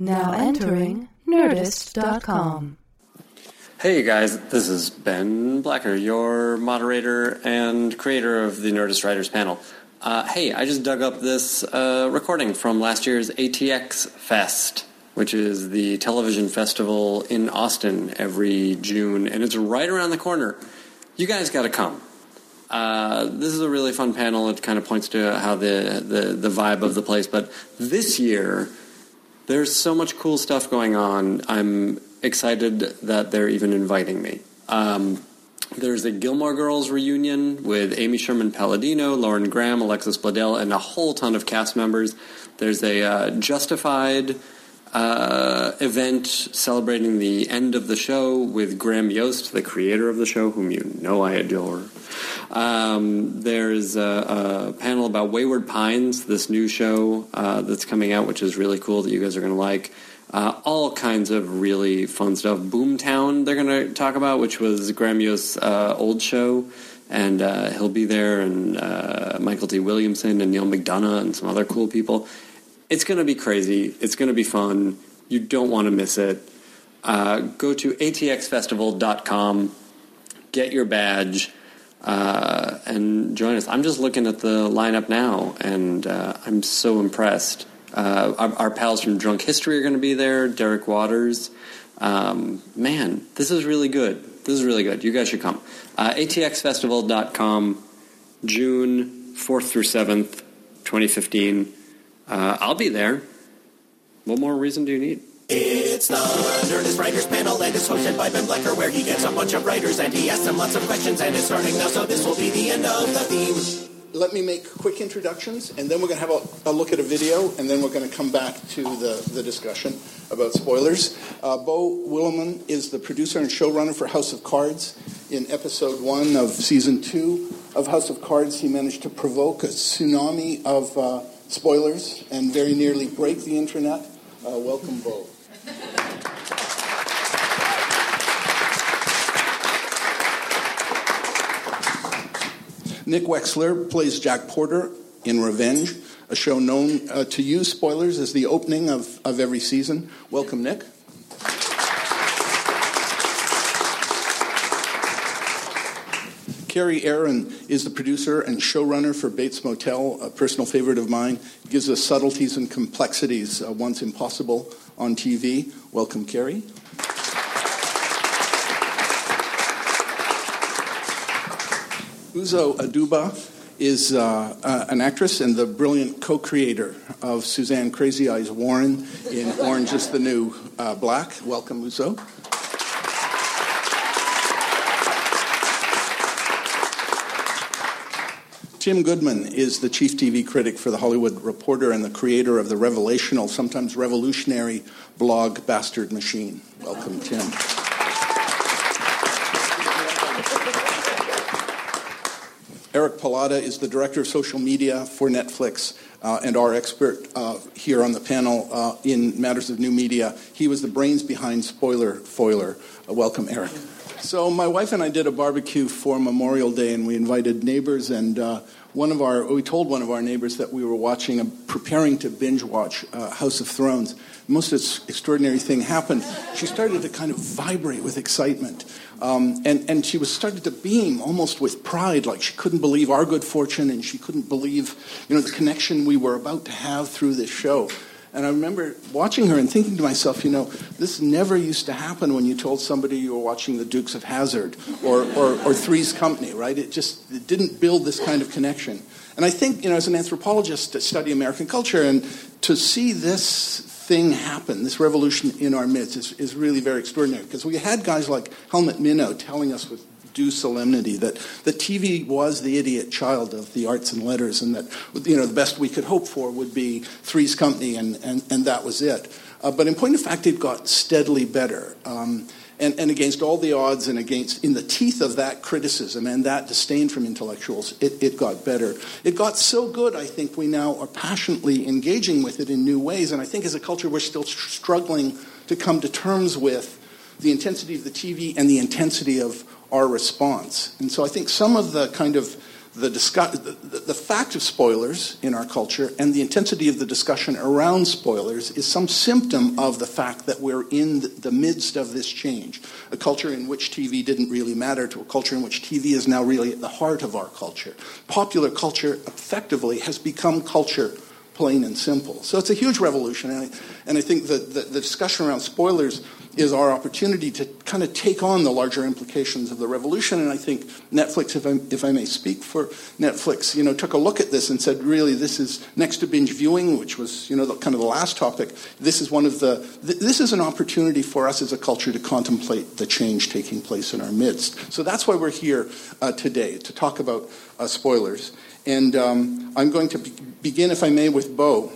Now entering Nerdist.com. Hey guys, this is Ben Blacker, your moderator and creator of the Nerdist Writers panel. Uh, hey, I just dug up this uh, recording from last year's ATX Fest, which is the television festival in Austin every June, and it's right around the corner. You guys got to come. Uh, this is a really fun panel. It kind of points to how the, the, the vibe of the place. But this year, there's so much cool stuff going on. I'm excited that they're even inviting me. Um, there's a Gilmore Girls reunion with Amy Sherman Palladino, Lauren Graham, Alexis Bledel, and a whole ton of cast members. There's a uh, Justified uh, event celebrating the end of the show with Graham Yost, the creator of the show, whom you know I adore. Um, there's a, a, panel about Wayward Pines, this new show uh, that's coming out, which is really cool that you guys are going to like. Uh, all kinds of really fun stuff. Boomtown, they're going to talk about, which was Graham Yost's uh, old show. And uh, he'll be there, and uh, Mykel T. Williamson, and Neal McDonough, and some other cool people. It's going to be crazy. It's going to be fun. You don't want to miss it. Uh, go to atxfestival.com, get your badge uh, and join us. I'm just looking at the lineup now, and uh, I'm so impressed. Uh, our, our, pals from Drunk History are going to be there. Derek Waters. Um, man, this is really good. This is really good. You guys should come. Uh, ATXFestival.com, June 4th through 7th, 2015. Uh, I'll be there. What more reason do you need? It's the Nerdist Writers Panel, and it's hosted by Ben Blacker, where he gets a bunch of writers and he asks them lots of questions, and it's starting now, so this will be the end of the theme. Let me make quick introductions, and then we're going to have a, a look at a video, and then we're going to come back to the, the discussion about spoilers. Uh, Beau Willimon is the producer and showrunner for House of Cards. In episode one of season two of House of Cards, he managed to provoke a tsunami of uh, spoilers and very nearly break the internet. Uh, welcome, Beau. Nick Wechsler plays Jack Porter in Revenge, a show known uh, to use spoilers as the opening of, of every season. Welcome, Nick. Kerry Ehrin is the producer and showrunner for Bates Motel, a personal favorite of mine. It gives us subtleties and complexities uh, once impossible on TV. Welcome, Kerry. Uzo Aduba is uh, uh, an actress and the brilliant co-creator of Suzanne Crazy Eyes Warren in Orange is the New uh, Black. Welcome, Uzo. Tim Goodman is the chief TV critic for The Hollywood Reporter and the creator of the revelational, sometimes revolutionary blog Bastard Machine. Welcome, Tim. Eric Pallotta is the director of social media for Netflix uh, and our expert uh, here on the panel uh, in matters of new media. He was the brains behind Spoiler Foiler. Uh, welcome, Eric. So, my wife and I did a barbecue for Memorial Day, and we invited neighbors. And uh, one of our, we told one of our neighbors that we were watching, a, preparing to binge watch uh, House of Thrones. The most extraordinary thing happened. She started to kind of vibrate with excitement. Um, and, and she was started to beam almost with pride, like she couldn't believe our good fortune and she couldn't believe, you know, the connection we were about to have through this show. And I remember watching her and thinking to myself, you know, this never used to happen when you told somebody you were watching the Dukes of Hazzard or, or, or Three's Company, right? It just it didn't build this kind of connection. And I think, you know, as an anthropologist to study American culture and to see this thing happen, this revolution in our midst, is, is really very extraordinary. Because we had guys like Helmut Minow telling us with due solemnity that the TV was the idiot child of the arts and letters, and that you know the best we could hope for would be Three's Company, and, and, and that was it. Uh, but in point of fact, it got steadily better. Um, and, and, against all the odds and against in the teeth of that criticism and that disdain from intellectuals it, it, got better it got so good i think we now are passionately engaging with it in new ways and i think as a culture we're still struggling to come to terms with the intensity of the tv and the intensity of our response and so i think some of the kind of the, discuss- the, the, fact of spoilers in our culture and the intensity of the discussion around spoilers is some symptom of the fact that we're in the, the midst of this change. A culture in which TV didn't really matter to a culture in which TV is now really at the heart of our culture. Popular culture effectively has become culture plain and simple. So it's a huge revolution, and I, and I think that the, the discussion around spoilers is our opportunity to kind of take on the larger implications of the revolution. And I think Netflix, if I, if I may speak for Netflix, you know, took a look at this and said, really, this is next to binge viewing, which was, you know, the, kind of the last topic. This is one of the. Th- this is an opportunity for us as a culture to contemplate the change taking place in our midst. So that's why we're here uh, today to talk about uh, spoilers. And um, I'm going to be- begin, if I may, with Beau.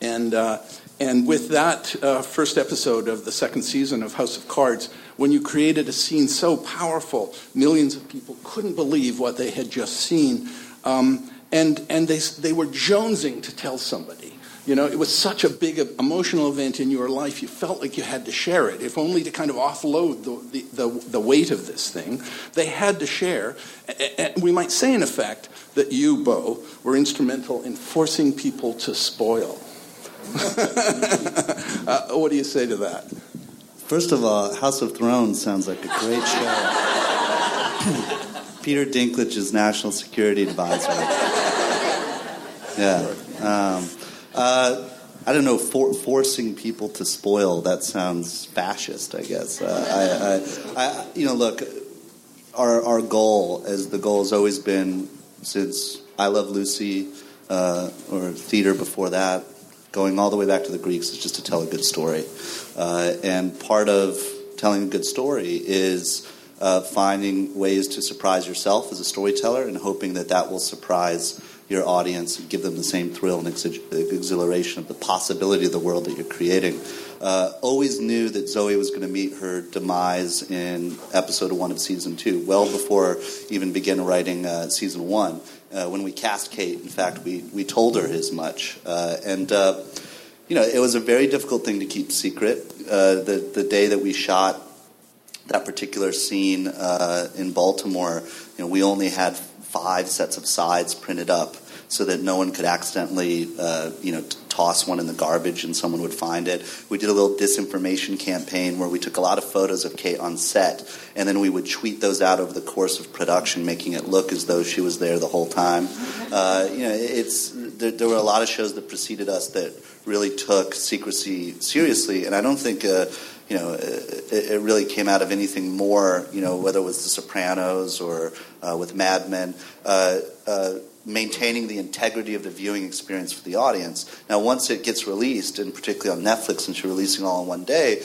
And, uh, and with that uh, first episode of the second season of House of Cards, when you created a scene so powerful, millions of people couldn't believe what they had just seen. Um, and and they, they were jonesing to tell somebody. You know, it was such a big emotional event in your life, you felt like you had to share it, if only to kind of offload the, the, the, the weight of this thing. They had to share. And we might say, in effect, that you, Beau, were instrumental in forcing people to spoil. uh, what do you say to that? First of all, House of Thrones sounds like a great show. Peter Dinklage is national security advisor. Yeah. Um, uh, I don't know, for, forcing people to spoil, that sounds fascist, I guess. Uh, I, I, I, you know, look, our, our goal, as the goal has always been since I Love Lucy uh, or theater before that, going all the way back to the Greeks, is just to tell a good story. Uh, and part of telling a good story is uh, finding ways to surprise yourself as a storyteller and hoping that that will surprise your audience and give them the same thrill and exhilaration of the possibility of the world that you're creating. Uh, always knew that Zoe was going to meet her demise in episode one of season two, well before even began writing uh, season one. Uh, when we cast Kate, in fact, we, we told her as much. Uh, and, uh, you know, it was a very difficult thing to keep secret. Uh, the, the day that we shot that particular scene in Baltimore, you know, we only had five sets of sides printed up so that no one could accidentally, uh, you know, t- toss one in the garbage and someone would find it. We did a little disinformation campaign where we took a lot of photos of Kate on set, and then we would tweet those out over the course of production, making it look as though she was there the whole time. Uh, you know, it's there, there, were a lot of shows that preceded us that really took secrecy seriously, and I don't think. Uh, you know, it, it, really came out of anything more, you know, whether it was The Sopranos or uh, with Mad Men. Uh, uh, maintaining the integrity of the viewing experience for the audience. Now, once it gets released, and particularly on Netflix, since you're releasing all in one day,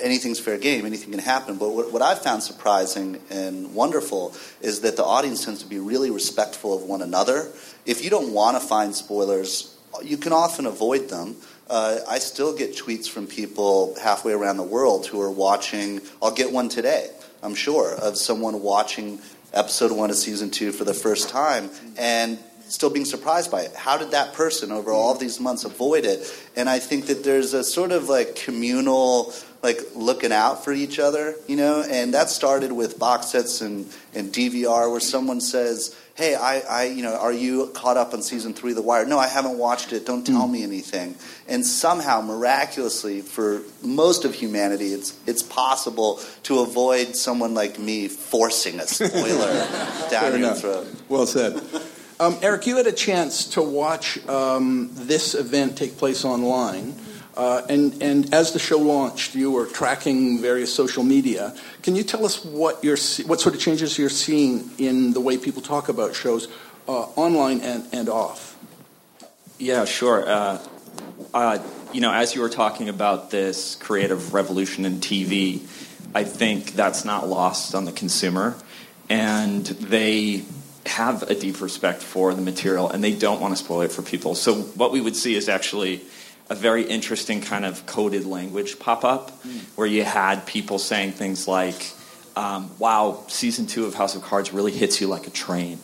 anything's fair game, anything can happen. But what, what I've found surprising and wonderful is that the audience tends to be really respectful of one another. If you don't want to find spoilers, you can often avoid them. Uh, I still get tweets from people halfway around the world who are watching. I'll get one today, I'm sure, of someone watching episode one of season two for the first time and still being surprised by it. How did that person over all these months avoid it? And I think that there's a sort of like communal, like looking out for each other, you know, and that started with box sets and, and DVR where someone says, hey, I, I, you know, are you caught up on season three of The Wire? No, I haven't watched it. Don't tell mm. me anything. And somehow, miraculously, for most of humanity, it's it's possible to avoid someone like me forcing a spoiler down your enough. throat. Well said. Um, Eric, you had a chance to watch um, this event take place online. Uh, and, and as the show launched, you were tracking various social media. Can you tell us what, you're, what sort of changes you're seeing in the way people talk about shows uh, online and, and off? Yeah, sure. Uh, uh you know, as you were talking about this creative revolution in TV, I think that's not lost on the consumer. And they have a deep respect for the material and they don't want to spoil it for people. So, what we would see is actually a very interesting kind of coded language pop up mm. where you had people saying things like, um, wow, season two of House of Cards really hits you like a train.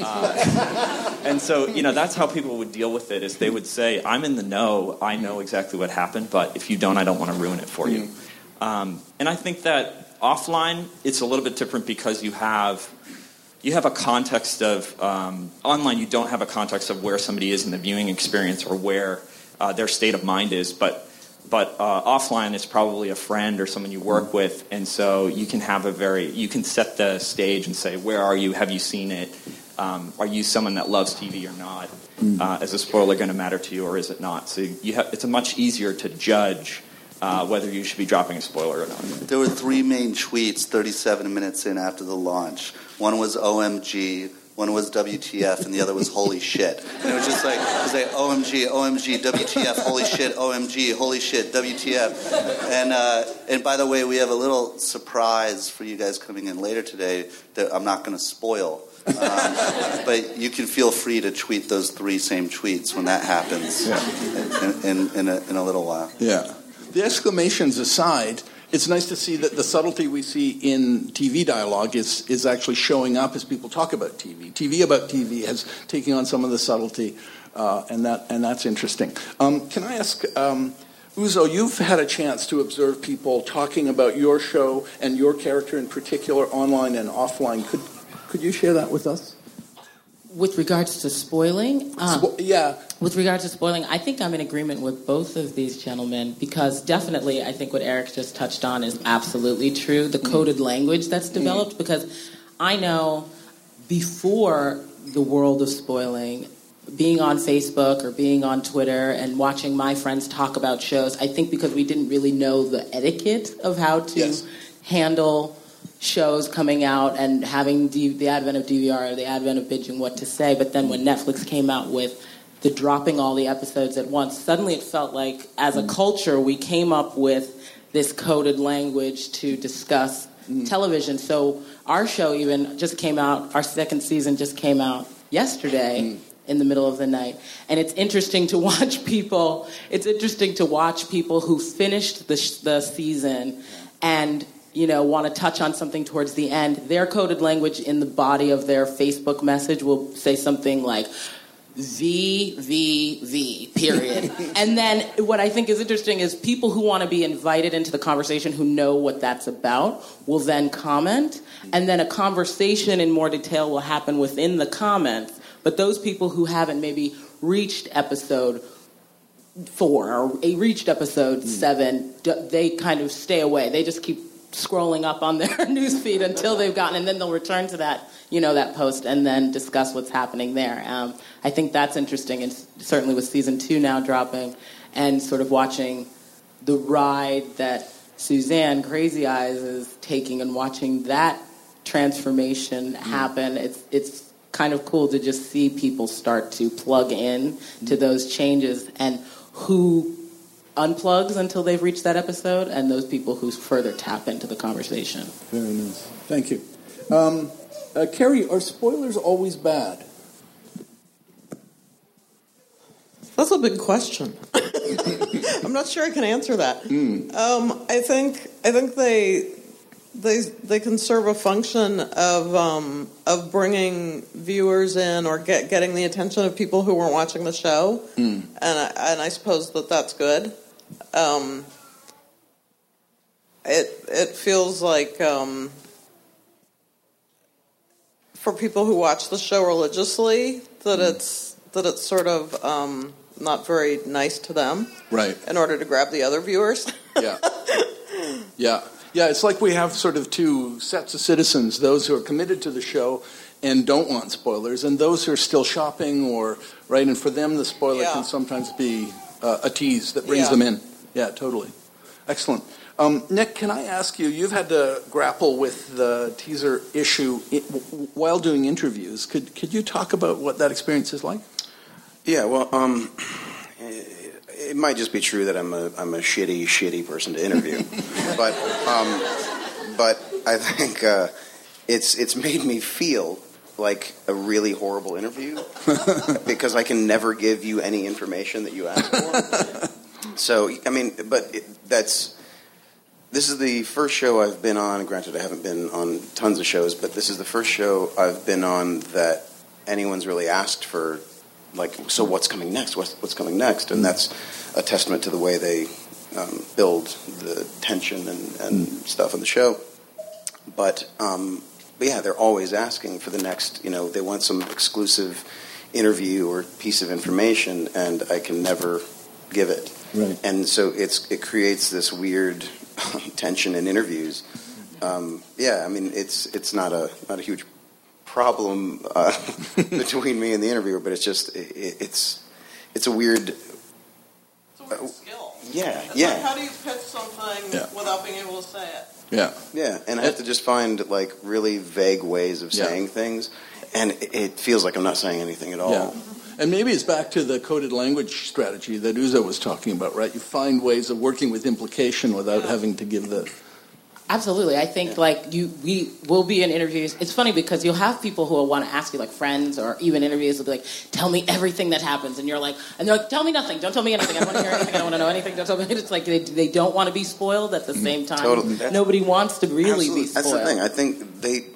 Uh, and so, you know, that's how people would deal with it is they would say, I'm in the know, I know exactly what happened, but if you don't, I don't want to ruin it for you. Mm. Um, and I think that offline, it's a little bit different because you have you have a context of um, online. You don't have a context of where somebody is in the viewing experience or where uh, their state of mind is, but but uh, offline it's probably a friend or someone you work with and so you can have a very you can set the stage and say where are you? Have you seen it? Um, are you someone that loves tv or not? Uh, is a spoiler going to matter to you or is it not? So you have, it's a much easier to judge uh, whether you should be dropping a spoiler or not. There were three main tweets 37 minutes in after the launch. One was OMG, one was WTF, and the other was holy shit. And it was just like, it was like OMG, OMG, WTF, holy shit, OMG, holy shit, WTF. And, uh, and by the way, we have a little surprise for you guys coming in later today that I'm not going to spoil. Um, but you can feel free to tweet those three same tweets when that happens in, in, in, a, in a little while. Yeah. The exclamations aside, it's nice to see that the subtlety we see in TV dialogue is, is actually showing up as people talk about TV. TV about TV has taken on some of the subtlety, uh, and, that, and that's interesting. Um, can I ask, um, Uzo, you've had a chance to observe people talking about your show and your character in particular online and offline. Could, could you share that with us? With regards to spoiling, um, Spo- yeah. with regards to spoiling, I think I'm in agreement with both of these gentlemen because definitely I think what Eric just touched on is absolutely true. The coded language that's developed because I know before the world of spoiling, being on Facebook or being on Twitter and watching my friends talk about shows, I think because we didn't really know the etiquette of how to Yes. handle shows coming out and having D- the advent of DVR the advent of binging what to say. But then when Netflix came out with the dropping all the episodes at once, suddenly it felt like as a culture we came up with this coded language to discuss mm-hmm. television. So our show even just came out, our second season just came out yesterday. Mm-hmm. In the middle of the night, and it's interesting to watch people. It's interesting to watch people who finished the, sh- the season and you know, want to touch on something towards the end, their coded language in the body of their Facebook message will say something like V V V period. and then what I think is interesting is people who want to be invited into the conversation who know what that's about will then comment and then a conversation in more detail will happen within the comments. But those people who haven't maybe reached episode four or a reached episode hmm. seven, they kind of stay away. They just keep scrolling up on their newsfeed until they've gotten, and then they'll return to that, you know, that post and then discuss what's happening there. Um, I think that's interesting, and certainly with season two now dropping, and sort of watching the ride that Suzanne Crazy Eyes is taking and watching that transformation happen. It's it's kind of cool to just see people start to plug in to those changes and who unplugs until they've reached that episode and those people who further tap into the conversation. Very nice. Thank you. Um, uh, Kerry, are spoilers always bad? That's a big question. I'm not sure I can answer that. Um, I think I think they they they can serve a function of um, of bringing viewers in or get getting the attention of people who weren't watching the show, and I, and I suppose that that's good. Um, it it feels like um, for people who watch the show religiously that it's that it's sort of um, not very nice to them Right. in order to grab the other viewers. Yeah. yeah. Yeah, it's like we have sort of two sets of citizens those who are committed to the show and don't want spoilers, and those who are still shopping or, right, and for them the spoiler Yeah. can sometimes be uh, a tease that brings Yeah. them in. Yeah, totally. Excellent. Um, Nick, can I ask you? You've had to grapple with the teaser issue while doing interviews. Could could you talk about what that experience is like? Yeah, well, um, it might just be true that I'm a I'm a shitty, shitty person to interview, but um, but I think uh, it's it's made me feel like a really horrible interview because I can never give you any information that you ask for. so I mean, but it, that's this is the first show I've been on. Granted, I haven't been on tons of shows, but this is the first show I've been on that anyone's really asked for. Like, so what's coming next? What's, what's coming next? And that's a testament to the way they um, build the tension and, and stuff in the show. But um, but yeah, they're always asking for the next. You know, they want some exclusive interview or piece of information, and I can never give it. Right. And so it's it creates this weird tension in interviews. Um, yeah, I mean it's it's not a not a huge problem uh, between me and the interviewer, but it's just it, it's it's a weird. uh, Yeah, It's yeah. like how do you pitch something Yeah. without being able to say it? Yeah. Yeah, and I have to just find like really vague ways of Yeah. saying things, and it- it feels like I'm not saying anything at all. Yeah. And maybe it's back to the coded language strategy that Uzo was talking about, right? You find ways of working with implication without having to give the. Absolutely. I think like you, we will be in interviews. It's funny because you'll have people who will want to ask you, like friends or even interviews, will be like, "Tell me everything that happens," and you're like, and they're like, "Tell me nothing. Don't tell me anything. I don't want to hear anything. I don't want to know anything. Don't tell me." It's like they, they don't want to be spoiled at the mm-hmm. same time. Totally. That's- Nobody wants to really Absolutely. be spoiled. That's the thing. I think they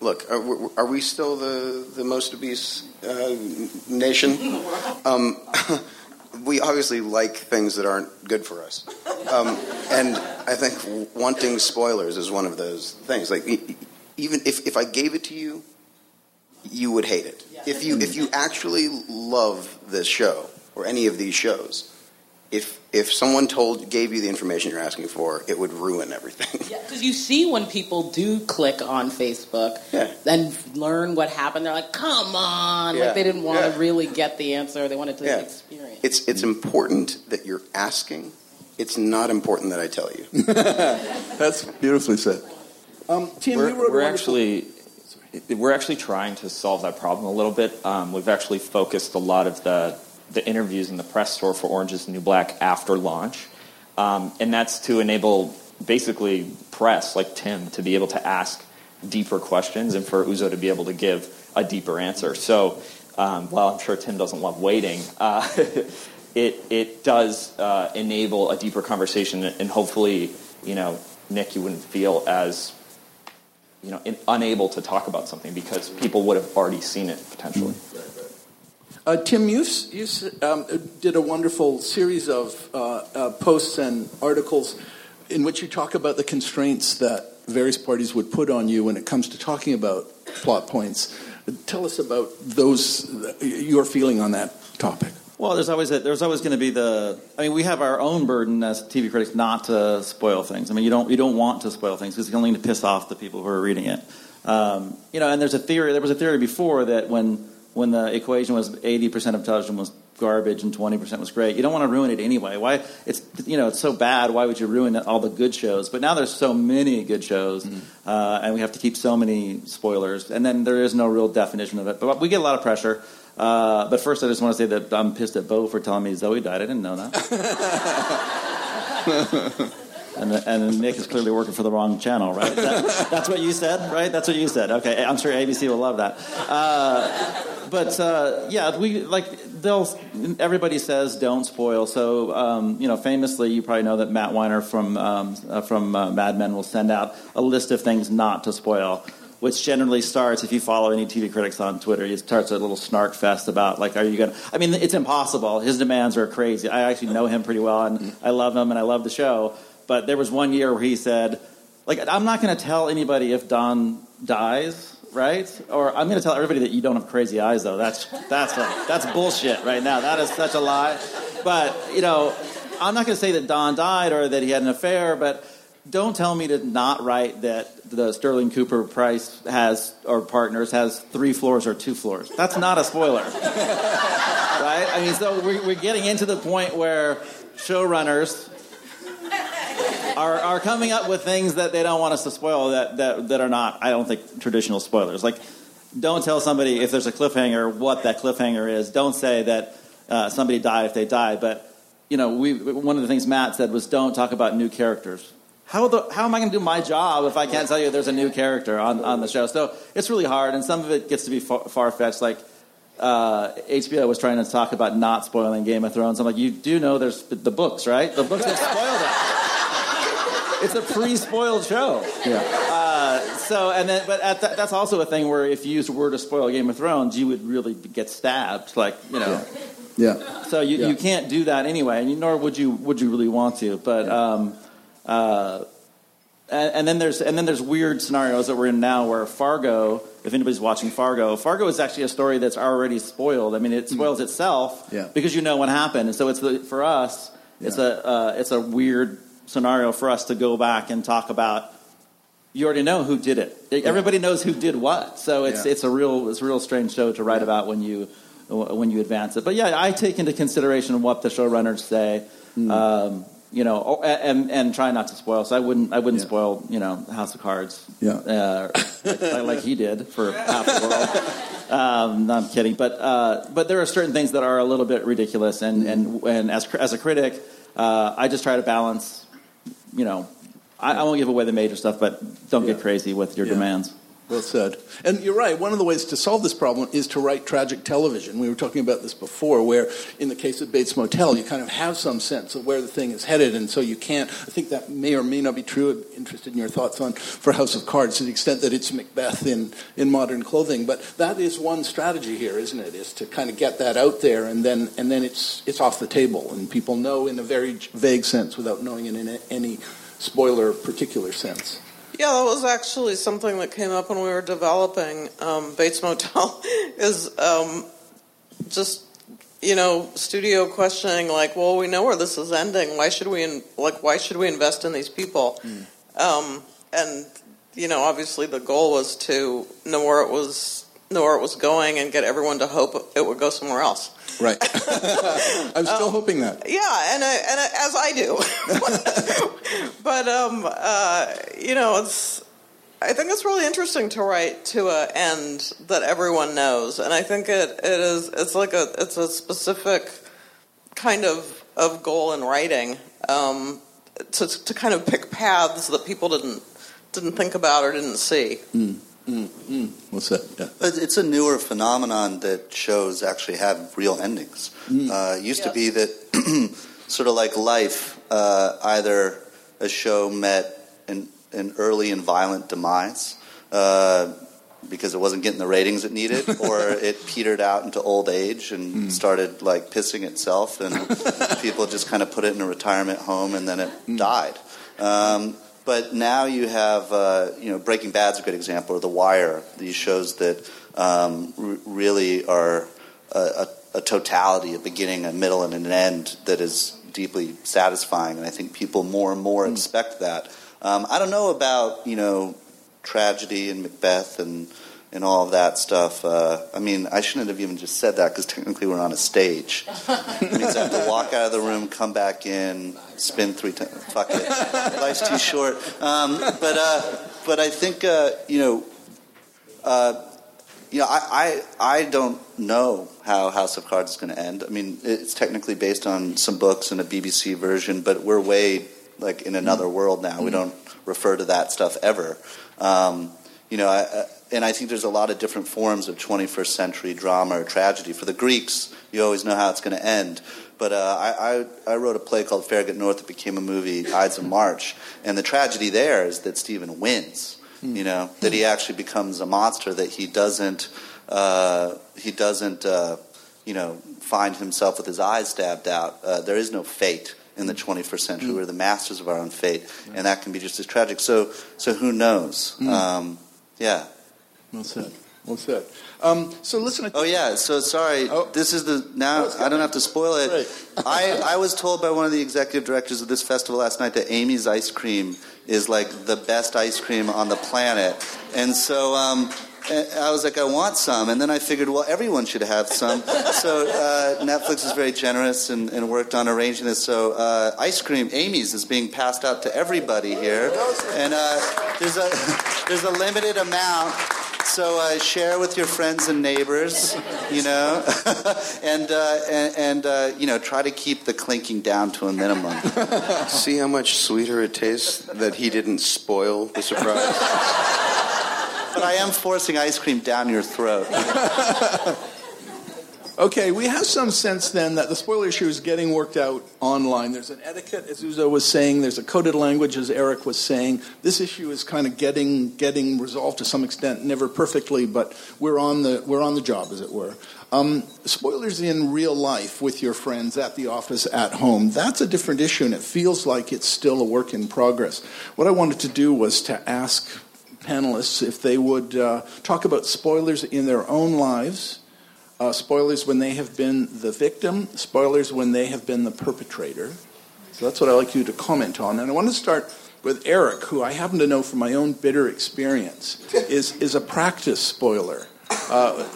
look. Are, we- are we still the the most obese uh, nation? Um, we obviously like things that aren't good for us, um, and I think wanting spoilers is one of those things. Like even if if I gave it to you, you would hate it. If you if you actually love this show or any of these shows. If, if someone told gave you the information you're asking for, it would ruin everything. Yeah, Because you see when people do click on Facebook Yeah. and learn what happened, they're like, "Come on!" Yeah. Like they didn't want Yeah. to really get the answer; they wanted to Yeah. experience. It's it's important that you're asking. It's not important that I tell you. That's beautifully said. Um, Tim, we're, you wrote we're actually we're actually trying to solve that problem a little bit. Um, we've actually focused a lot of the the interviews in the press store for Orange is the New Black after launch, um, and that's to enable basically press like Tim to be able to ask deeper questions and for Uzo to be able to give a deeper answer. So um, while I'm sure Tim doesn't love waiting. Uh, It, it does uh, enable a deeper conversation, and hopefully, you know, Nick, you wouldn't feel as you know, in, unable to talk about something because people would have already seen it potentially. Uh, Tim, you, um, did a wonderful series of uh, uh, posts and articles in which you talk about the constraints that various parties would put on you when it comes to talking about plot points. Tell us about those, your feeling on that topic. Well, there's always a, there's always going to be the. I mean, we have our own burden as TV critics not to spoil things. I mean, you don't you don't want to spoil things because you're only going to piss off the people who are reading it. Um, you know, and there's a theory. There was a theory before that when when the equation was 80% of television was garbage and 20% was great, you don't want to ruin it anyway. Why? It's you know it's so bad. Why would you ruin all the good shows? But now there's so many good shows, uh, and we have to keep so many spoilers, and then there is no real definition of it. But we get a lot of pressure. Uh, but first, I just want to say that I'm pissed at Beau for telling me Zoe died. I didn't know that. and, and Nick is clearly working for the wrong channel, right? That- that's what you said, right? That's what you said. Okay, I'm sure ABC will love that. Uh, but uh, yeah, we like they'll. Everybody says don't spoil. So um, you know, famously, you probably know that Matt Weiner from um, uh, from uh, Mad Men will send out a list of things not to spoil. Which generally starts, if you follow any TV critics on Twitter, it starts a little snark fest about, like, are you to. I mean, it's impossible. His demands are crazy. I actually know him pretty well, and I love him, and I love the show. But there was one year where he said, like, I'm not going to tell anybody if Don dies, right? Or I'm going to tell everybody that you don't have crazy eyes, though. That's that's a, that's bullshit right now. That is such a lie. But you know, I'm not going to say that Don died or that he had an affair, but don't tell me to not write that the Sterling Cooper Price has or partners has three floors or two floors. That's not a spoiler, right? I mean, so we're, we're getting into the point where showrunners are, are coming up with things that they don't want us to spoil that, that, that are not, I don't think, traditional spoilers. Like, don't tell somebody if there's a cliffhanger what that cliffhanger is. Don't say that uh, somebody died if they die. But, you know, we, one of the things Matt said was don't talk about new characters. How, the, how am I going to do my job if I can't tell you there's a new character on, on the show? So it's really hard, and some of it gets to be far fetched. Like, uh, HBO was trying to talk about not spoiling Game of Thrones. I'm like, you do know there's the books, right? The books have spoiled it. It's a pre-spoiled show. Yeah. Uh, so, and then, but at th- that's also a thing where if you used a word to spoil Game of Thrones, you would really get stabbed. Like, you know. Yeah. So you, Yeah. you can't do that anyway, and you- nor would you would you really want to. But um, uh, and, and then there's and then there's weird scenarios that we're in now where Fargo, if anybody's watching Fargo, Fargo is actually a story that's already spoiled. I mean, it spoils itself Yeah. because you know what happened, and so it's the, for us, it's a uh, it's a weird scenario for us to go back and talk about. You already know who did it. Everybody knows who did what, so it's Yeah. it's a real it's a real strange show to write about when you when you advance it. But yeah, I take into consideration what the showrunners say. Mm. Um, you know, and and try not to spoil. So I wouldn't I wouldn't Yeah. spoil you know House of Cards. Yeah. uh, like, like he did for half the world. Um, no, I'm kidding, but uh, but there are certain things that are a little bit ridiculous, and and and as as a critic, uh, I just try to balance. You know, I, I won't give away the major stuff, but don't Yeah. get crazy with your Yeah. demands. Well said. And you're right. One of the ways to solve this problem is to write tragic television. We were talking about this before, where in the case of Bates Motel, you kind of have some sense of where the thing is headed, and so you can't. I think that may or may not be true. I'm interested in your thoughts on for House of Cards to the extent that it's Macbeth in, in modern clothing. But that is one strategy here, isn't it? Is to kind of get that out there, and then and then it's it's off the table, and people know in a very vague sense without knowing it in any spoiler particular sense. Yeah, that was actually something that came up when we were developing um, Bates Motel. Is um, just you know studio questioning like, well, we know where this is ending. Why should we in, like Why should we invest in these people? Um, and you know, obviously, the goal was to know where it was where it was going and get everyone to hope it would go somewhere else. Right. I'm still hoping that. Yeah, and I, and I, as I do. but um, uh, you know, it's. I think it's really interesting to write to an end that everyone knows, and I think it, it is. It's like a it's a specific kind of of goal in writing um, to to kind of pick paths that people didn't didn't think about or didn't see. What's that? Yeah. But It's a newer phenomenon that shows actually have real endings. Uh, it used to be that, sort of like life, uh, either a show met an, an early and violent demise uh, because it wasn't getting the ratings it needed, or it petered out into old age and started like pissing itself, and people just kind of put it in a retirement home, and then it died. Um, but now you have, uh, you know, Breaking Bad's a good example, or The Wire. These shows that um, r- really are a, a, a totality, a beginning, a middle, and an end that is deeply satisfying. And I think people more and more expect that. Um, I don't know about, you know, tragedy and Macbeth and and all of that stuff. Uh, I mean, I shouldn't have even just said that because technically we're on a stage. It means I have to walk out of the room, come back in, spin three times. Fuck it, life's too short. Um, but uh, but I think uh, you know. Uh, you know, I, I, I don't know how House of Cards is going to end. I mean, it's technically based on some books and a BBC version, but we're way like in another world now. We don't refer to that stuff ever. Um, you know, I- and I think there's a lot of different forms of 21st century drama or tragedy. For the Greeks, you always know how it's going to end. But uh, I, I, I wrote a play called Farragut North that became a movie, Ides of March, and the tragedy there is that Stephen wins. You know that he actually becomes a monster. That he doesn't uh, he doesn't uh, you know find himself with his eyes stabbed out. Uh, there is no fate in the 21st century. We're the masters of our own fate, and that can be just as tragic. So so who knows? Um, yeah. Well said. Well said. Um, so listen. Oh yeah. So sorry. Oh. This is the now. Oh, I don't have to spoil it. Right. I I was told by one of the executive directors of this festival last night that Amy's ice cream is like the best ice cream on the planet, and so. Um, I was like, I want some, and then I figured, well, everyone should have some. So uh, Netflix is very generous and, and worked on arranging this. So uh, ice cream, Amy's, is being passed out to everybody here, and uh, there's a there's a limited amount. So uh, share with your friends and neighbors, you know, and uh, and, and uh, you know try to keep the clinking down to a minimum. See how much sweeter it tastes that he didn't spoil the surprise? But I am forcing ice cream down your throat. Okay, we have some sense then that the spoiler issue is getting worked out online. There's an etiquette, as Uzo was saying. There's a coded language, as Eric was saying. This issue is kind of getting getting resolved to some extent, never perfectly, but we're on the we're on the job, as it were. Um, spoilers in real life with your friends at the office, at home. That's a different issue, and it feels like it's still a work in progress. What I wanted to do was to ask panelists if they would uh, talk about spoilers in their own lives uh, spoilers when they have been the victim, spoilers when they have been the perpetrator. So that's what I'd like you to comment on. And I want to start with Eric, who I happen to know from my own bitter experience is, is a practice spoiler. Uh,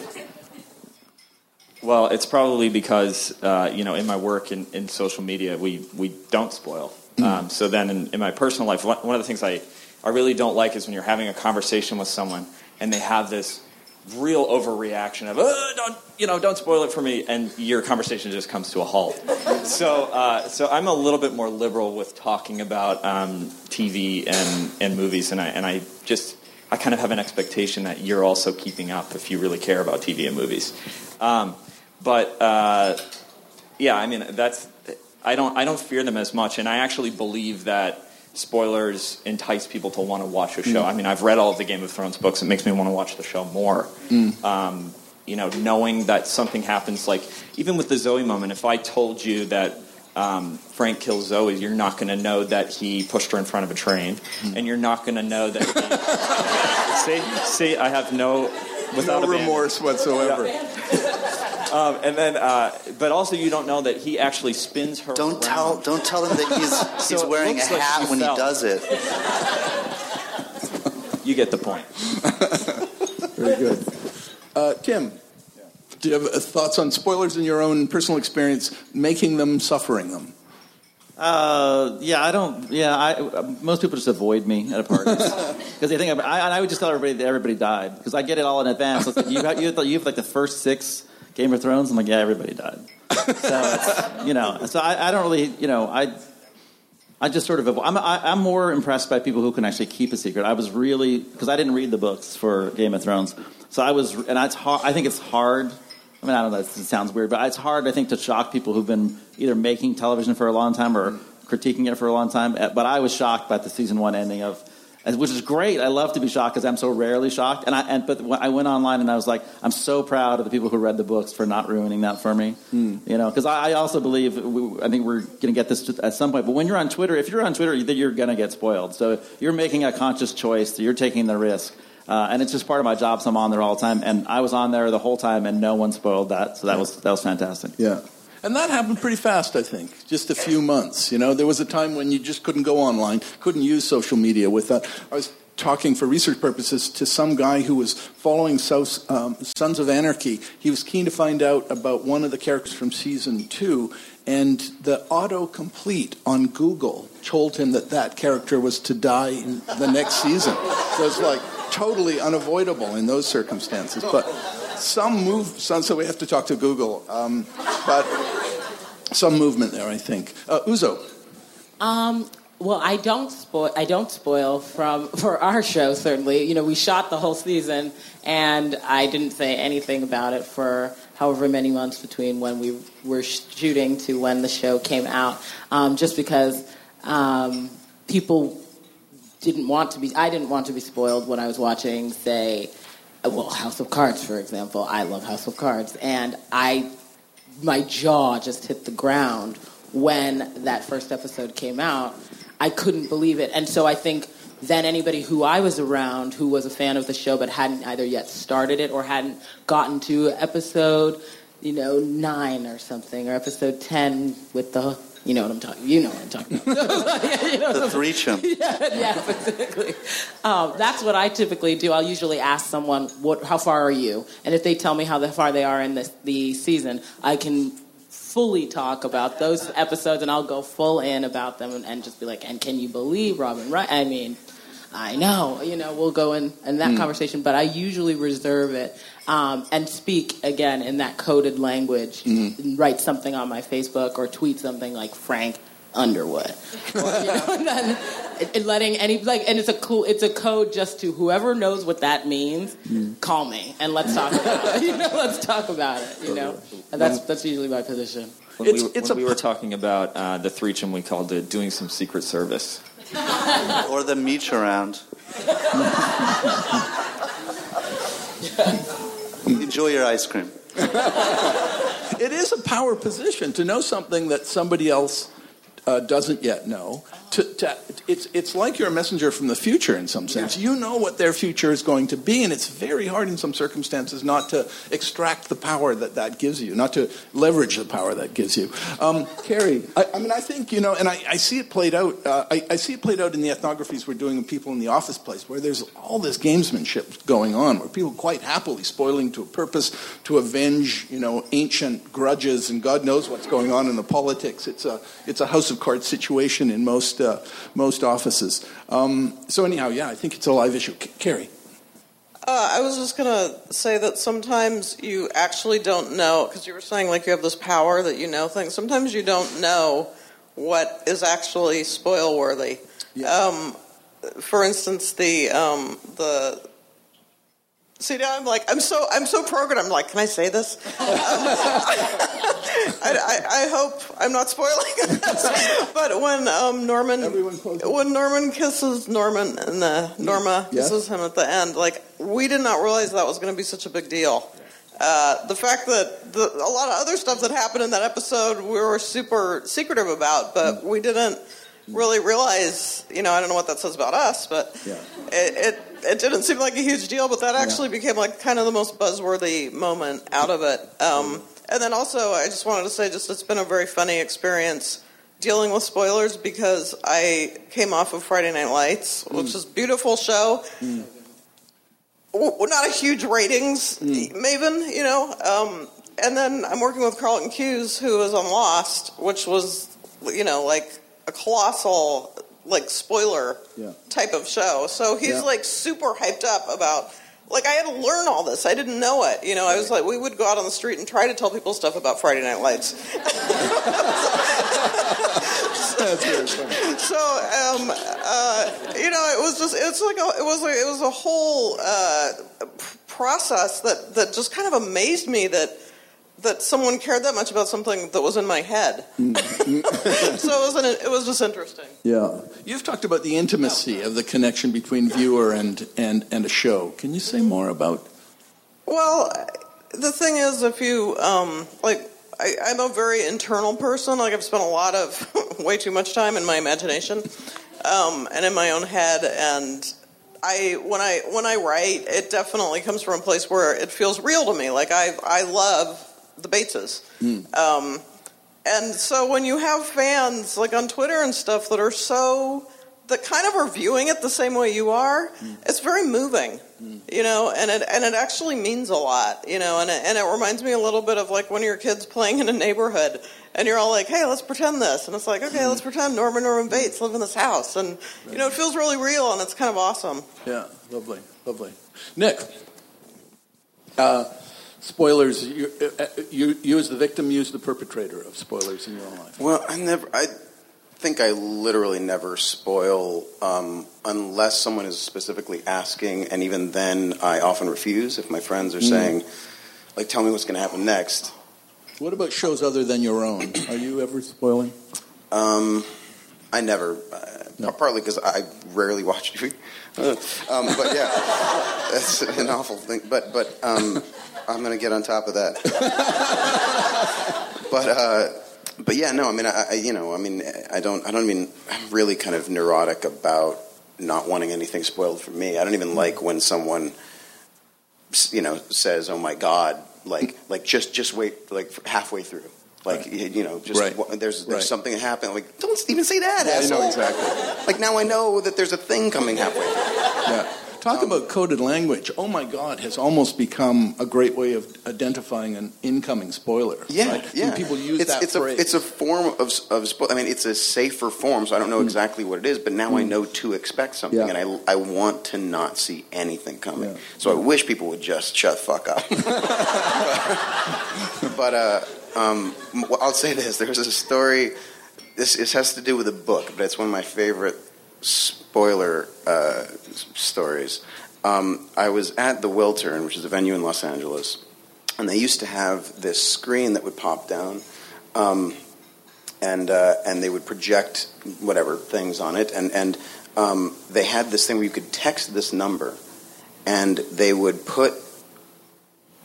Well, it's probably because uh, you know in my work in, in social media we we don't spoil. Um, so then in, in my personal life, one one of the things I I really don't like is when you're having a conversation with someone and they have this real overreaction of oh, don't you know don't spoil it for me and your conversation just comes to a halt. so uh, so I'm a little bit more liberal with talking about um, TV and and movies and I and I just I kind of have an expectation that you're also keeping up if you really care about TV and movies. Um, but uh, yeah, I mean that's I don't I don't fear them as much, and I actually believe that spoilers entice people to want to watch a show. Mm. I mean, I've read all of the Game of Thrones books; it makes me want to watch the show more. Mm. Um, you know, knowing that something happens, like even with the Zoe moment, if I told you that. Um, Frank kills Zoe. You're not going to know that he pushed her in front of a train, Mm. and you're not going to know that. He, see, see, I have no without no remorse whatsoever. Um, and then, uh, but also you don't know that he actually spins her. Don't tell don't tell him that he's he's So it wearing a looks like hat when fell. he does it. You get the point. Very good. Uh, Tim, do you have uh, thoughts on spoilers in your own personal experience, making them, suffering them? Uh, yeah, I don't. Yeah, I uh, most people just avoid me at a party because they think I'm, I, I would just tell everybody that everybody died because I get it all in advance. It's like, you have, you have, you have like the first six Game of Thrones. I'm like, yeah, everybody died. So you know, so I, I don't really, you know, I. I just sort of I'm I, I'm more impressed by people who can actually keep a secret. I was really because I didn't read the books for Game of Thrones, so I was and it's hard. I think it's hard. I mean, I don't know. It sounds weird, but it's hard. I think to shock people who've been either making television for a long time or critiquing it for a long time. Uh, But I was shocked by the season one ending of, which is great. I love to be shocked because I'm so rarely shocked. And I and but I went online and I was like, I'm so proud of the people who read the books for not ruining that for me. You know, because I, I also believe we, I think we're going to get this at some point. But when you're on Twitter, if you're on Twitter, you- you're going to get spoiled. So you're making a conscious choice. You're taking the risk. Uh, and it's just part of my job, so I'm on there all the time. And I was on there the whole time, and no one spoiled that. So that was that was fantastic. Yeah. And that happened pretty fast, I think. Just a few months. You know, there was a time when you just couldn't go online, couldn't use social media with that. I was talking for research purposes to some guy who was following South, um, Sons of Anarchy. He was keen to find out about one of the characters from season two, and the autocomplete on Google told him that that character was to die in the next season. So it's like totally unavoidable in those circumstances. But some move, so we have to talk to Google. Um, but some movement there, I think. Uh, Uzo. Um, well, I don't spoil. I don't spoil from for our show. Certainly, you know, we shot the whole season, and I didn't say anything about it for however many months between when we were shooting to when the show came out. Um, just because um, people didn't want to be. I didn't want to be spoiled when I was watching, say, well, House of Cards, for example. I love House of Cards, and I my jaw just hit the ground when that first episode came out. I couldn't believe it. And so I think then anybody who I was around who was a fan of the show but hadn't either yet started it or hadn't gotten to episode, you know, nine or something, or episode 10 with the, you know what I'm talking, you know what I'm talking about. You know, The three chum. yeah, yeah, basically. Um, that's what I typically do. I'll usually ask someone, "What? How far are you?" And if they tell me how far they are in this, the season, I can fully talk about those episodes, and I'll go full in about them, and, and just be like, "And can you believe Robin Wright?" I mean, I know, you know, we'll go in in that Mm. conversation, but I usually reserve it um, and speak again in that coded language. and Write something on my Facebook or tweet something like Frank Underwood, or, you know, and then and- and letting any like, and it's a cool, it's a code just to whoever knows what that means, call me and let's talk about it. You know, let's talk about it. You know, and that's that's usually my position. When we, when we were talking about uh, the Threechem, we called it doing some secret service. or the meech around. Enjoy your ice cream. it is a power position to know something that somebody else uh, doesn't yet know. To, to, it's, it's like you're a messenger from the future in some sense. You know what their future is going to be, and it's very hard in some circumstances not to extract the power that that gives you, not to leverage the power that gives you. Um, Kerry, I, I mean, I think, you know, and I, I see it played out, uh, I, I see it played out in the ethnographies we're doing with people in the office place, where there's all this gamesmanship going on, where people quite happily spoiling to a purpose to avenge, you know, ancient grudges, and God knows what's going on in the politics. It's a, it's a house of cards situation in most, uh, most offices. Um, so anyhow, yeah, I think it's a live issue. C- Kerry. Uh, I was just gonna say that sometimes you actually don't know because you were saying like you have this power that you know things. Sometimes you don't know what is actually spoil worthy. Um, for instance, the um, the see now I'm like I'm so I'm so programmed. I'm like, can I say this? I, I, I hope I'm not spoiling this. But when um, Norman when Norman kisses Norman and uh, Norma Yes. kisses him at the end, like we did not realize that was going to be such a big deal. Uh, the fact that the, a lot of other stuff that happened in that episode we were super secretive about, but we didn't really realize. You know, I don't know what that says about us, but Yeah. it, it it didn't seem like a huge deal. But that actually became like kind of the most buzzworthy moment out of it. Um, and then also, I just wanted to say, just it's been a very funny experience dealing with spoilers because I came off of Friday Night Lights, which is a beautiful show. W- not a huge ratings maven, you know. Um, and then I'm working with Carlton Cuse, who is on Lost, which was, you know, like a colossal, like spoiler Yeah. type of show. So he's Yeah. like super hyped up about. Like I had to learn all this. I didn't know it. You know, I was like, we would go out on the street and try to tell people stuff about Friday Night Lights. That's very funny. so um, uh, you know it was just it's like a, it was like, it was a whole uh, process that that just kind of amazed me that that someone cared that much about something that was in my head so it was an, it was just interesting Yeah. You've talked about the intimacy of the connection between viewer and, and, and a show. Can you say more about Well, the thing is, if you um, like, I, I'm a very internal person. Like, I've spent a lot of way too much time in my imagination um, and in my own head. And I, when I when I write, it definitely comes from a place where it feels real to me. Like I I love the Bateses. Um, and so when you have fans like on Twitter and stuff that are so that kind of are viewing it the same way you are, it's very moving, you know, and it and it actually means a lot, you know, and it, and it reminds me a little bit of like when your kids playing in a neighborhood and you're all like, hey, let's pretend this, and it's like, okay, let's pretend Norman Norman Bates live in this house, and you know, it feels really real and it's kind of awesome. Yeah, lovely, lovely. Nick, uh, spoilers. You, uh, you, you as the victim, you as the perpetrator of spoilers in your own life. Well, I never. I think I literally never spoil um, unless someone is specifically asking, and even then, I often refuse if my friends are Mm. saying, like, "Tell me what's going to happen next." What about shows other than your own? Are you ever spoiling? Um, I never. Uh, Partly because I rarely watch TV. Um, but yeah, that's an awful thing. But but um, I'm going to get on top of that. but uh, but yeah, no. I mean, I, I you know, I mean, I don't. I don't mean. I'm really kind of neurotic about not wanting anything spoiled for me. I don't even like when someone, you know, says, "Oh my God," like like just just wait like halfway through. Like you you know, just Right. wa- there's there's Right. something that happened. Like, don't even say that. Yeah, I know exactly. Like now I know that there's a thing coming halfway through. Yeah. Talk about coded language. Oh my God, has almost become a great way of identifying an incoming spoiler. Yeah, right? yeah. When people use it's, that it's phrase. A, it's a form of, of spo- I mean, it's a safer form, so I don't know exactly what it is, but now I know to expect something, Mm. Yeah. and I, I want to not see anything coming. Yeah. So I wish people would just shut the fuck up. but uh, um, well, I'll say this: there's a story. This, this has to do with a book, but it's one of my favorite spoiler uh, stories. Um, I was at the Wiltern, which is a venue in Los Angeles, and they used to have this screen that would pop down, um, and uh, and they would project whatever things on it, and and um, they had this thing where you could text this number, and they would put.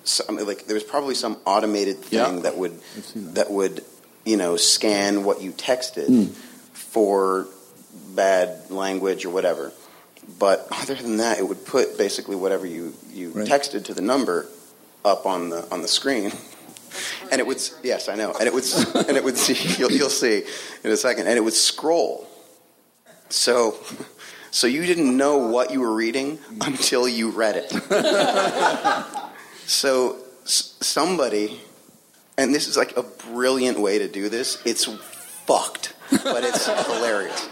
Some, like there was probably some automated thing Yeah. that would that. that would you know scan what you texted Mm. for bad language or whatever. But other than that, it would put basically whatever you, you Right. texted to the number up on the on the screen. And it would yes, I know. And it would and it would see you'll, you'll see in a second. And it would scroll. So so you didn't know what you were reading until you read it. so s- somebody and this is like a brilliant way to do this. It's fucked, but it's hilarious.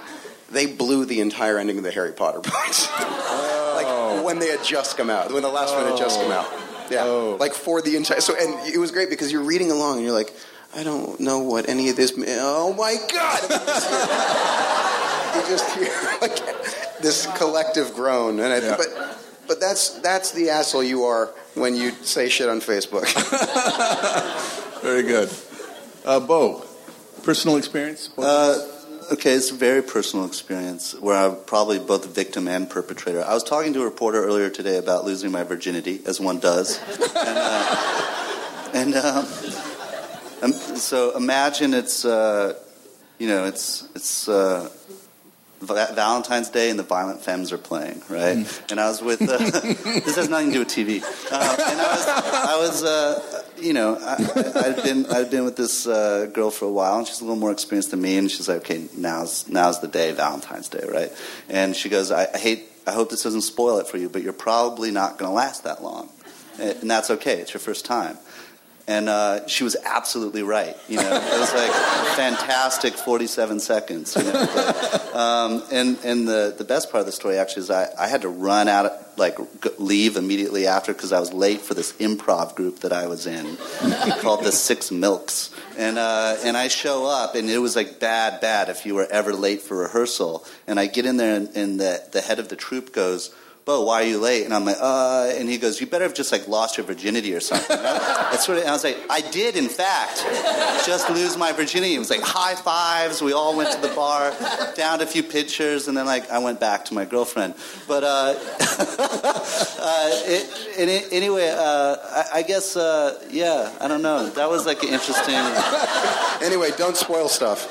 They blew the entire ending of the Harry Potter books. like when they had just come out, when the last one had just come out. Yeah, like for the entire. So and it was great because you're reading along and you're like, I don't know what any of this. mean- Oh my god! you just hear like this collective groan, and I, Yeah. but but that's that's the asshole you are when you say shit on Facebook. Very good. Uh, Beau, personal experience? Uh, okay, it's a very personal experience where I'm probably both victim and perpetrator. I was talking to a reporter earlier today about losing my virginity, as one does. and uh, and um, um, so imagine it's, uh, you know, it's, it's uh, Valentine's Day and the Violent Femmes are playing, right? And I was with, uh, this has nothing to do with TV. Uh, and I was, I was uh, you know, I, I, I'd been I'd been with this uh, girl for a while, and she's a little more experienced than me. And she's like, "Okay, now's now's the day, Valentine's Day, right?" And she goes, "I, I hate, I hope this doesn't spoil it for you, but you're probably not going to last that long, and that's okay. It's your first time." And uh, she was absolutely right. You know, it was like fantastic 47 seconds. You know, but, um, and and the the best part of the story actually is I, I had to run out, like g- leave immediately after because I was late for this improv group that I was in called the Six Milks. And uh, and I show up and it was like bad, bad if you were ever late for rehearsal. And I get in there and, and the the head of the troupe goes. Beau, why are you late? And I'm like, uh, and he goes, you better have just like lost your virginity or something. That's sort of, and I was like, I did in fact just lose my virginity. It was like high fives. We all went to the bar, downed a few pictures, and then like I went back to my girlfriend. But uh, uh, it, it, anyway, uh, I, I guess uh, yeah, I don't know. That was like an interesting. anyway, don't spoil stuff.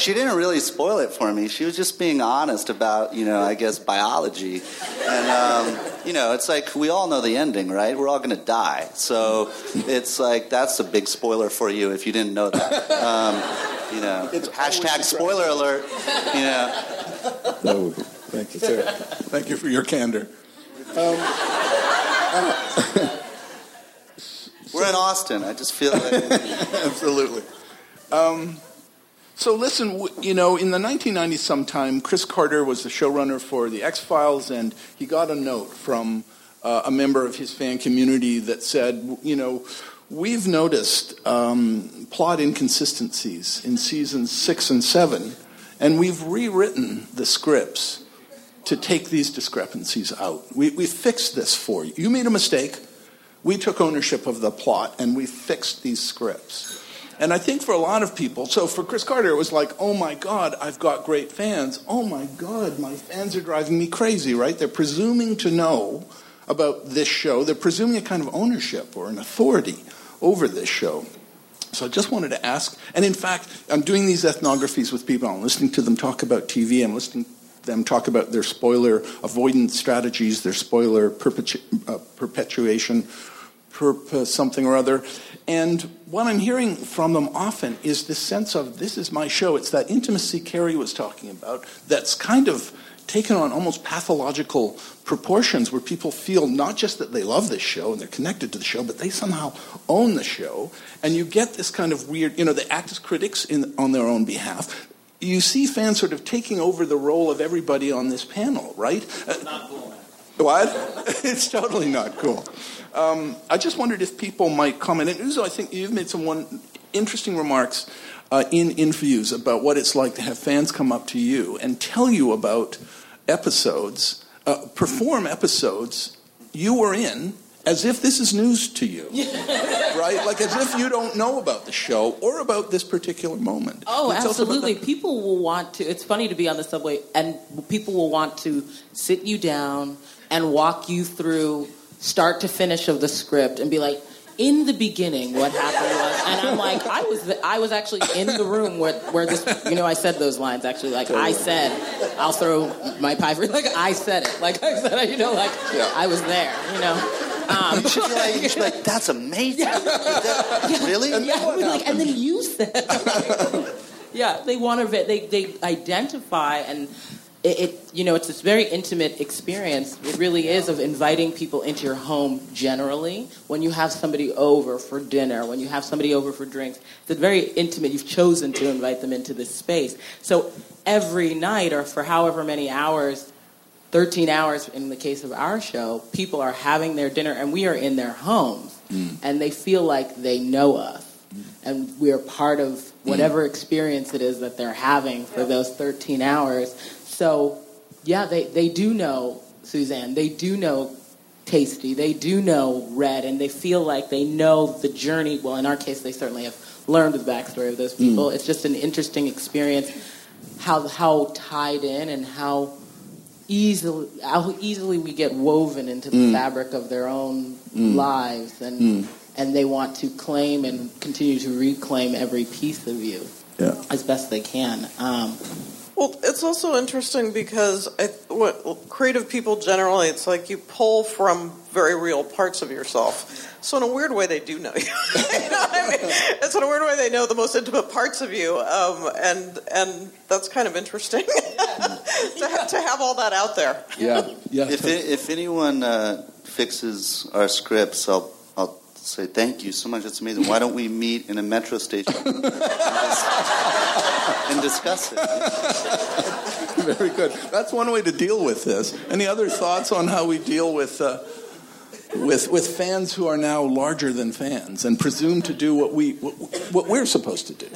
She didn't really spoil it for me. She was just being honest about, you know, I guess biology. And, um, you know, it's like we all know the ending, right? We're all going to die. So it's like that's a big spoiler for you if you didn't know that. Um, you know, hashtag spoiler alert. You know. Oh, thank you, sir. Thank you for your candor. Um, We're in Austin. I just feel like. Absolutely. Um, so listen, you know, in the 1990s sometime, Chris Carter was the showrunner for The X-Files, and he got a note from uh, a member of his fan community that said, you know, we've noticed um, plot inconsistencies in seasons six and seven, and we've rewritten the scripts to take these discrepancies out. We, we fixed this for you. You made a mistake. We took ownership of the plot and we fixed these scripts. And I think for a lot of people, so for Chris Carter, it was like, oh my God, I've got great fans. Oh my God, my fans are driving me crazy, right? They're presuming to know about this show. They're presuming a kind of ownership or an authority over this show. So I just wanted to ask, and in fact, I'm doing these ethnographies with people. I'm listening to them talk about TV. I'm listening them talk about their spoiler avoidance strategies, their spoiler perpetu- uh, perpetuation, perp- something or other. And what I'm hearing from them often is this sense of this is my show. It's that intimacy Kerry was talking about that's kind of taken on almost pathological proportions where people feel not just that they love this show and they're connected to the show, but they somehow own the show. And you get this kind of weird, you know, they act as critics in, on their own behalf. You see fans sort of taking over the role of everybody on this panel, right? It's not cool. What? it's totally not cool. Um, I just wondered if people might comment. And Uzo, I think you've made some one interesting remarks uh, in interviews about what it's like to have fans come up to you and tell you about episodes, uh, perform episodes you were in as if this is news to you, right? Like as if you don't know about the show or about this particular moment. Oh, absolutely. People will want to. It's funny to be on the subway, and people will want to sit you down and walk you through start to finish of the script and be like. In the beginning, what happened was, and I'm like, I was, the, I was actually in the room where, where this, you know, I said those lines actually. Like I said, I'll throw my pie for, like I said it, like I said, it, you know, like I was there, you know. Um, You should be like, you should be like that's amazing. That- really? yeah, I mean, like, and then you said, yeah, they want to, they they identify, and it, it, you know, it's this very intimate experience. It really is of inviting people into your home. Generally, when you have somebody over for dinner, when you have somebody over for drinks, it's very intimate. You've chosen to invite them into this space. So every night, or for however many hours. 13 hours in the case of our show, people are having their dinner and we are in their homes mm. and they feel like they know us mm. and we are part of whatever mm. experience it is that they're having for those 13 hours. So, yeah, they, they do know Suzanne, they do know Tasty, they do know Red, and they feel like they know the journey. Well, in our case, they certainly have learned the backstory of those people. It's just an interesting experience how, how tied in and how easily how easily we get woven into the Mm. fabric of their own Mm. lives and Mm. and they want to claim and continue to reclaim every piece of you Yeah. as best they can um, Well, it's also interesting because I, what creative people generally, it's like you pull from very real parts of yourself. So in a weird way, they do know you. you know what I mean? It's in a weird way they know the most intimate parts of you, um, and and that's kind of interesting to, have, to have all that out there. Yeah, yeah. If, it, if anyone uh, fixes our scripts, I'll, I'll say thank you so much. It's amazing. Why don't we meet in a metro station and, dis- and discuss it? Very good. That's one way to deal with this. Any other thoughts on how we deal with uh, with with fans who are now larger than fans and presume to do what we what, what we're supposed to do?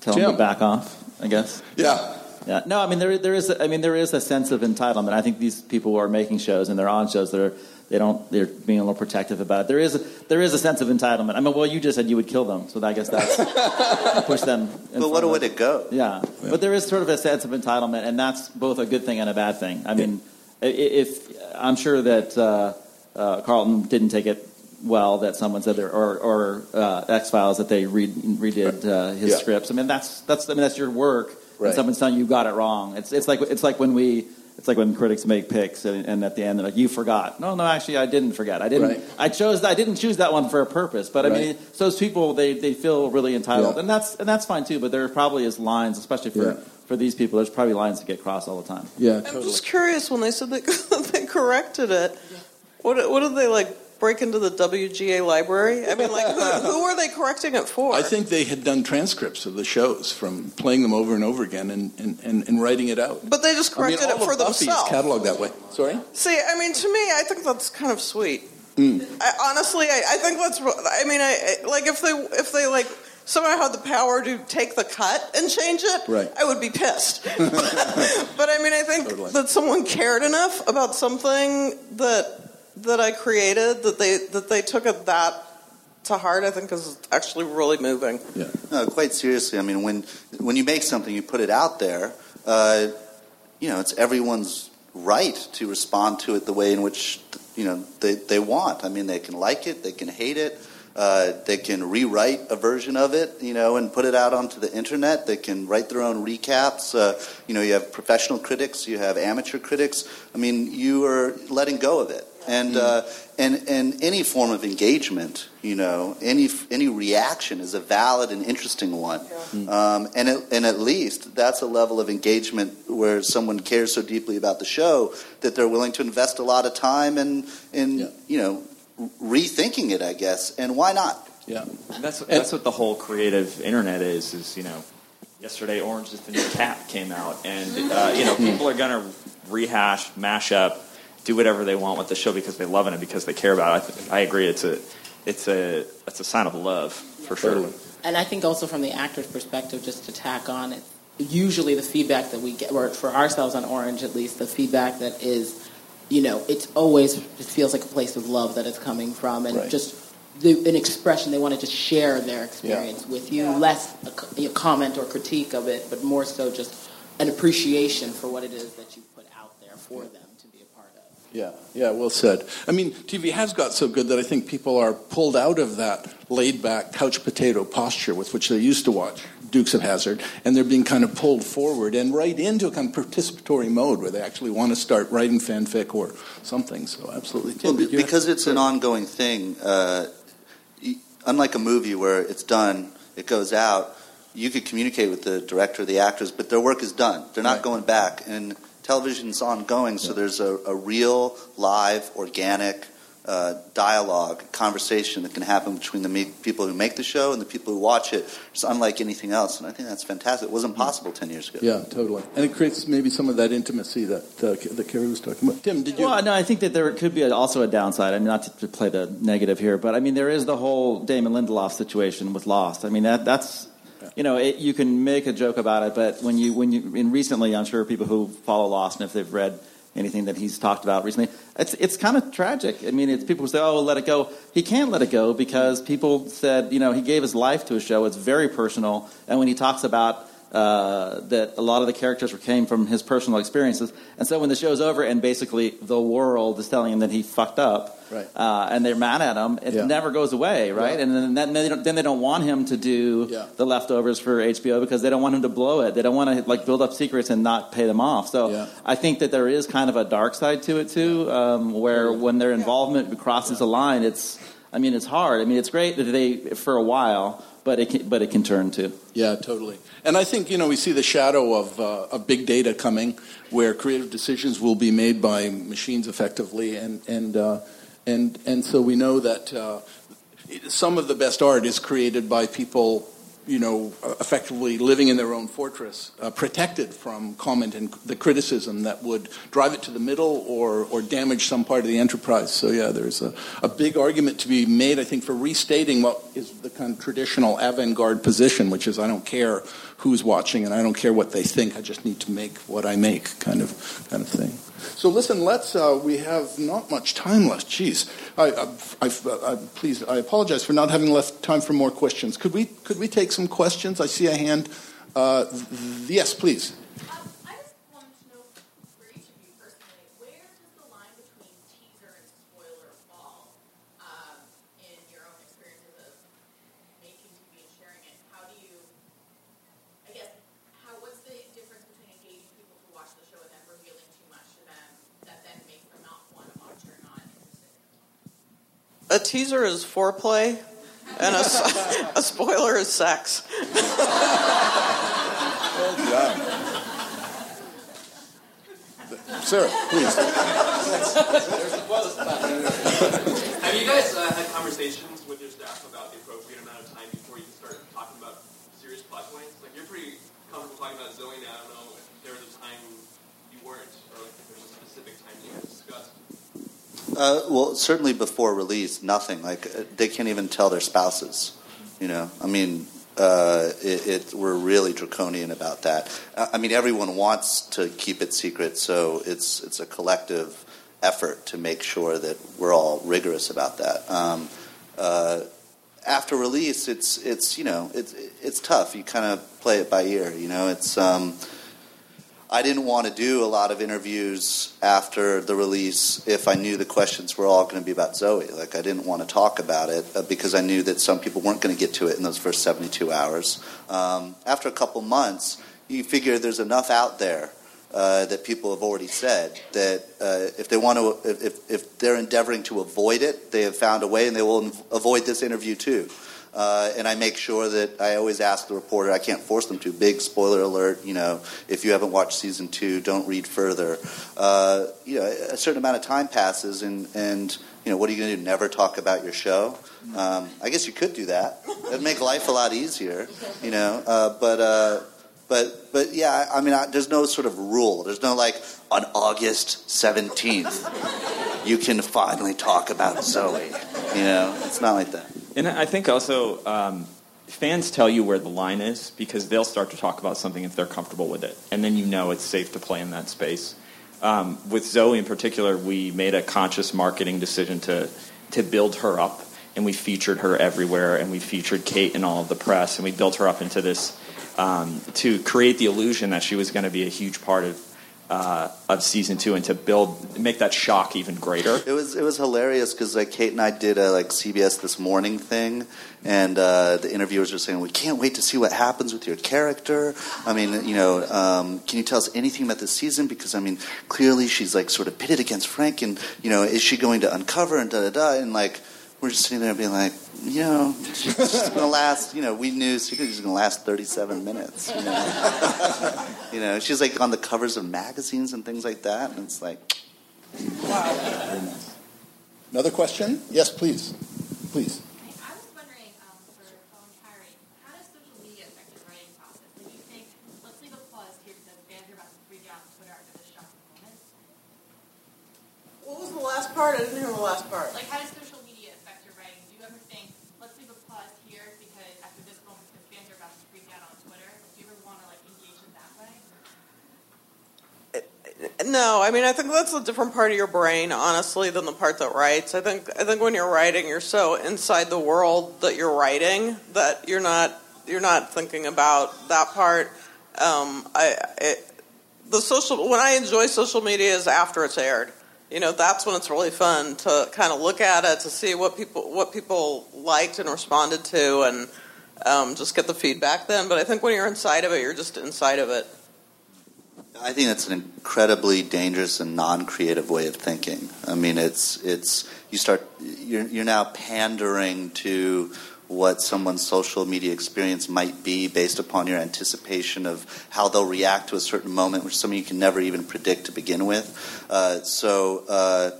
Tell them to back off, I guess. Yeah. Yeah. No, I mean there there is I mean there is a sense of entitlement. I think these people who are making shows and they're on shows they're they don't they're being a little protective about it. There is a, there is a sense of entitlement. I mean, well, you just said you would kill them, so I guess that's push them. in But what front of- would it go? Yeah, but there is sort of a sense of entitlement, and that's both a good thing and a bad thing. I mean, i- if I'm sure that uh, uh, Carlton didn't take it well that someone said there, or, or uh, X Files that they re- redid uh, his Yeah. scripts. I mean, that's that's I mean that's your work, Right. and someone's telling you you got it wrong. It's it's like it's like when we. It's like when critics make picks, and, and at the end they're like, "You forgot." No, no, actually, I didn't forget. I didn't. Right. I chose. I didn't choose that one for a purpose. But I Right. mean, so those people they, they feel really entitled, Yeah. and that's and that's fine too. But there probably is lines, especially for Yeah. for these people. There's probably lines that get crossed all the time. Yeah. I'm just curious when they said they, they corrected it. What what did they like break into the WGA library? I mean, like who, who were they correcting it for? I think they had done transcripts of the shows from playing them over and over again and, and, and, and writing it out. But they just I mean, corrected all it for of Buffy is themselves. cataloged that way. Sorry? See, I mean, to me, I think that's kind of sweet. Mm. I, honestly, I, I think that's. I mean, I I- like if they if they like somehow had the power to take the cut and change it, Right. I would be pissed. but I mean, I think Totally. that someone cared enough about something that that I created that they that they took it that to heart. I think is actually really moving. Yeah. No, quite seriously. I mean, when when you make something, you put it out there. Uh, you know, it's everyone's right to respond to it the way in which you know they, they want. I mean, they can like it, they can hate it, uh, they can rewrite a version of it, you know, and put it out onto the internet. They can write their own recaps. Uh, you know, you have professional critics, you have amateur critics. I mean, you are letting go of it. And, uh, and and any form of engagement, you know, any any reaction is a valid and interesting one. Um, and it, and at least that's a level of engagement where someone cares so deeply about the show that they're willing to invest a lot of time in in Yeah. you know rethinking it, I guess. And why not? Yeah. And that's that's what the whole creative internet is. Is you know, yesterday Orange is the New Cat came out, and uh, you know people are gonna rehash, mash up, do whatever they want with the show because they love it and because they care about it. I, th- I agree. It's a it's a it's a sign of love for sure. Totally. And I think also from the actor's perspective, just to tack on it, usually the feedback that we get, or for ourselves on Orange at least, the feedback that is, you know, it's always, it feels like a place of love that it's coming from, and Right. just the, an expression, they wanted to share their experience with you, less a, a comment or critique of it, but more so just an appreciation for what it is that you put out there for them to be a part of. Yeah, yeah, well said. I mean, TV has got so good that I think people are pulled out of that laid back couch potato posture with which they used to watch Dukes of Hazzard, and they're being kind of pulled forward and right into a kind of participatory mode where they actually want to start writing fanfic or something. So, absolutely. Tim, Well, have- because it's an ongoing thing. Uh, unlike a movie where it's done, it goes out. You could communicate with the director, the actors, but their work is done. They're not Right. going back. And television's ongoing, so there's a, a real, live, organic uh, dialogue, conversation that can happen between the me- people who make the show and the people who watch it. It's unlike anything else, and I think that's fantastic. It wasn't possible ten years ago. Yeah, totally. And it creates maybe some of that intimacy that uh, that Kerry was talking about. Tim, did you? Well, no, I think that there could be also a downside. I mean, not to, to play the negative here, but I mean, there is the whole Damon Lindelof situation with Lost. I mean, that that's you know, it, you can make a joke about it, but when you when you and recently, I'm sure people who follow and if they've read anything that he's talked about recently, it's it's kind of tragic. I mean, it's people say, "Oh, let it go." He can't let it go because people said, you know, he gave his life to a show. It's very personal, and when he talks about uh, that a lot of the characters came from his personal experiences. And so when the show's over and basically the world is telling him that he fucked up, Right. uh, and they're mad at him, it Yeah. never goes away, right? Yeah. And then, then, they don't, then they don't want him to do Yeah. the leftovers for HBO because they don't want him to blow it. They don't want to like build up secrets and not pay them off. So Yeah. I think that there is kind of a dark side to it too, um, where when their involvement crosses a line, it's I mean it's hard. I mean it's great that they for a while, but it can, but it can turn too. Yeah, totally. And I think you know we see the shadow of uh, of big data coming, where creative decisions will be made by machines effectively, and and uh, and and so we know that uh, some of the best art is created by people. You know, effectively living in their own fortress, uh, protected from comment and the criticism that would drive it to the middle or, or damage some part of the enterprise. So, yeah, there's a, a big argument to be made, I think, for restating what is the kind of traditional avant garde position, which is I don't care who's watching and I don't care what they think, I just need to make what I make kind of, kind of thing. So listen, let's. Uh, we have not much time left. Jeez, I, I, I, I, please, I apologize for not having left time for more questions. Could we, could we take some questions? I see a hand. Uh, yes, please. Um, I just wanted to know for each of you personally, where does the line between teaser and spoiler fall um, in your own experiences of making TV and sharing it? How do you, I guess, how what's the difference between engaging people to watch the show and then revealing too much to them that then makes them not want to watch or not interested? A teaser is foreplay, and a, a spoiler is sex. Sarah, please. Have you guys uh, had conversations with your staff about the appropriate amount of time before you can start talking about serious plot points? Like you're pretty comfortable talking about Zoe now. I don't know if there was a time you weren't, or like if there's a specific time you discussed. Uh, well, certainly before release, nothing. Like uh, they can't even tell their spouses. You know, I mean, uh, it, it, we're really draconian about that. I I mean, everyone wants to keep it secret, so it's it's a collective effort to make sure that we're all rigorous about that. Um, uh, after release, it's it's you know it's it's tough. You kind of play it by ear. You know, it's. Um, I didn't want to do a lot of interviews after the release if I knew the questions were all going to be about Zoe. Like I didn't want to talk about it uh, because I knew that some people weren't going to get to it in those first 72 hours. Um, after a couple months, you figure there's enough out there uh, that people have already said that uh, if they want to, if, if they're endeavoring to avoid it, they have found a way, and they will avoid this interview too. Uh, and I make sure that I always ask the reporter. I can't force them to. Big spoiler alert. You know, if you haven't watched season two, don't read further. Uh, you know, a certain amount of time passes, and and you know, what are you going to do? Never talk about your show? Um, I guess you could do that. It'd make life a lot easier. You know, uh, but. Uh, but but yeah, I mean, I, there's no sort of rule. There's no like on August 17th, you can finally talk about Zoe. You know, it's not like that. And I think also, um, fans tell you where the line is because they'll start to talk about something if they're comfortable with it, and then you know it's safe to play in that space. Um, with Zoe in particular, we made a conscious marketing decision to to build her up, and we featured her everywhere, and we featured Kate in all of the press, and we built her up into this um, to create the illusion that she was going to be a huge part of uh, of season two, and to build make that shock even greater. It was it was hilarious because like Kate and I did a like CBS This Morning thing, and uh, the interviewers were saying, "We can't wait to see what happens with your character." I mean, you know, um, can you tell us anything about this season? Because I mean, clearly she's like sort of pitted against Frank, and you know, is she going to uncover and da da da? And like, we're just sitting there being like, you know, she's just going to last. You know, we knew she's going to last thirty-seven minutes. You know? you know, she's like on the covers of magazines and things like that, and it's like. Wow. Another question? Yes, please. Please. I was wondering, um, for Phone Kerry, how does social media affect your writing process? Like, you think, let's leave a here because fans are about to freak out on Twitter after this shocking moment. What was the last part? I didn't hear the last part. Like, how does social media affect your writing? Do you ever think, let's leave a pause here because after this moment, because fans are about to freak out on Twitter? Do you ever want to like engage in that way? No, I mean I think that's a different part of your brain, honestly, than the part that writes. I think I think when you're writing, you're so inside the world that you're writing that you're not you're not thinking about that part. Um, I it, the social when I enjoy social media is after it's aired. You know, that's when it's really fun to kind of look at it to see what people what people liked and responded to, and um, just get the feedback then. But I think when you're inside of it, you're just inside of it. I think that's an incredibly dangerous and non-creative way of thinking. I mean, it's it's you start you're you're now pandering to what someone's social media experience might be based upon your anticipation of how they'll react to a certain moment, which something you can never even predict to begin with. Uh, so, uh,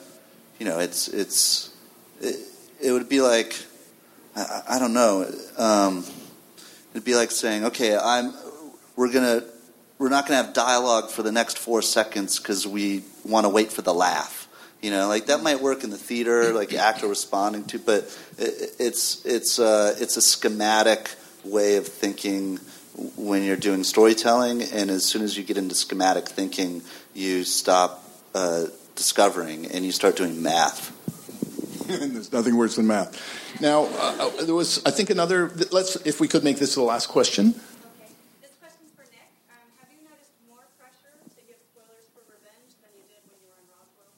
you know, it's it's it, it would be like I, I don't know. Um, it'd be like saying, okay, I'm we're gonna we're not going to have dialogue for the next four seconds because we want to wait for the laugh. You know, like that might work in the theater, like the actor responding to, but it, it's it's uh, it's a schematic way of thinking when you're doing storytelling, and as soon as you get into schematic thinking, you stop uh, discovering and you start doing math. and there's nothing worse than math. Now, uh, uh, there was, I think, another. Let's, if we could make this the last question. This question's for Nick. Um, have you noticed more pressure to give spoilers for Revenge than you did when you were on Roswell?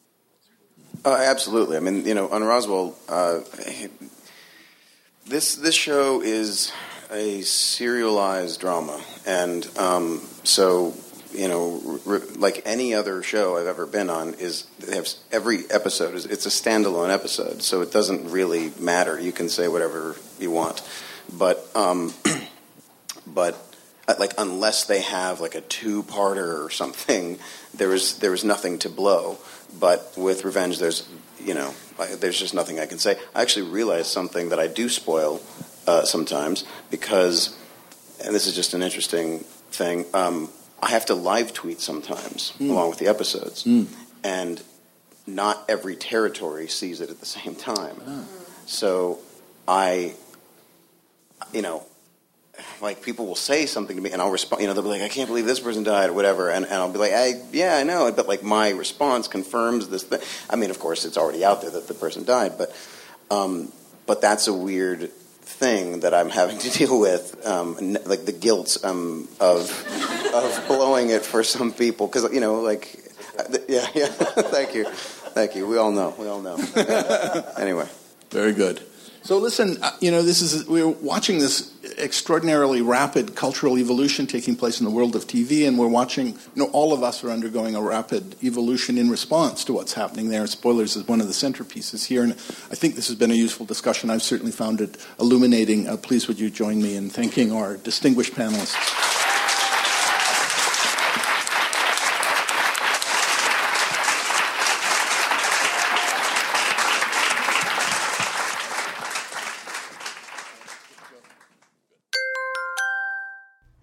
Uh, absolutely. I mean, you know, on Roswell, uh, this this show is a serialized drama, and um, so you know, like any other show I've ever been on, is every episode is it's a standalone episode, so it doesn't really matter. You can say whatever you want, but um, but like unless they have like a two-parter or something, there is there is nothing to blow. But with Revenge, there's you know I, there's just nothing I can say. I actually realized something that I do spoil uh, sometimes because, and this is just an interesting thing. Um, I have to live tweet sometimes along with the episodes, and not every territory sees it at the same time. So I, you know, like people will say something to me and I'll respond, you know, they'll be like, I can't believe this person died or whatever. And, and I'll be like, I, yeah, I know. But like my response confirms this thing. I mean, of course, it's already out there that the person died, but, um, but that's a weird thing that I'm having to deal with, um, like the guilt um, of, of blowing it for some people. Cause, you know, like, uh, yeah, yeah. Thank you. Thank you. We all know. We all know. anyway. Very good. So listen, uh, you know, this is we're watching this extraordinarily rapid cultural evolution taking place in the world of TV, and we're watching. You know, all of us are undergoing a rapid evolution in response to what's happening there. Spoilers is one of the centerpieces here, and I think this has been a useful discussion. I've certainly found it illuminating. Uh, please, would you join me in thanking our distinguished panelists?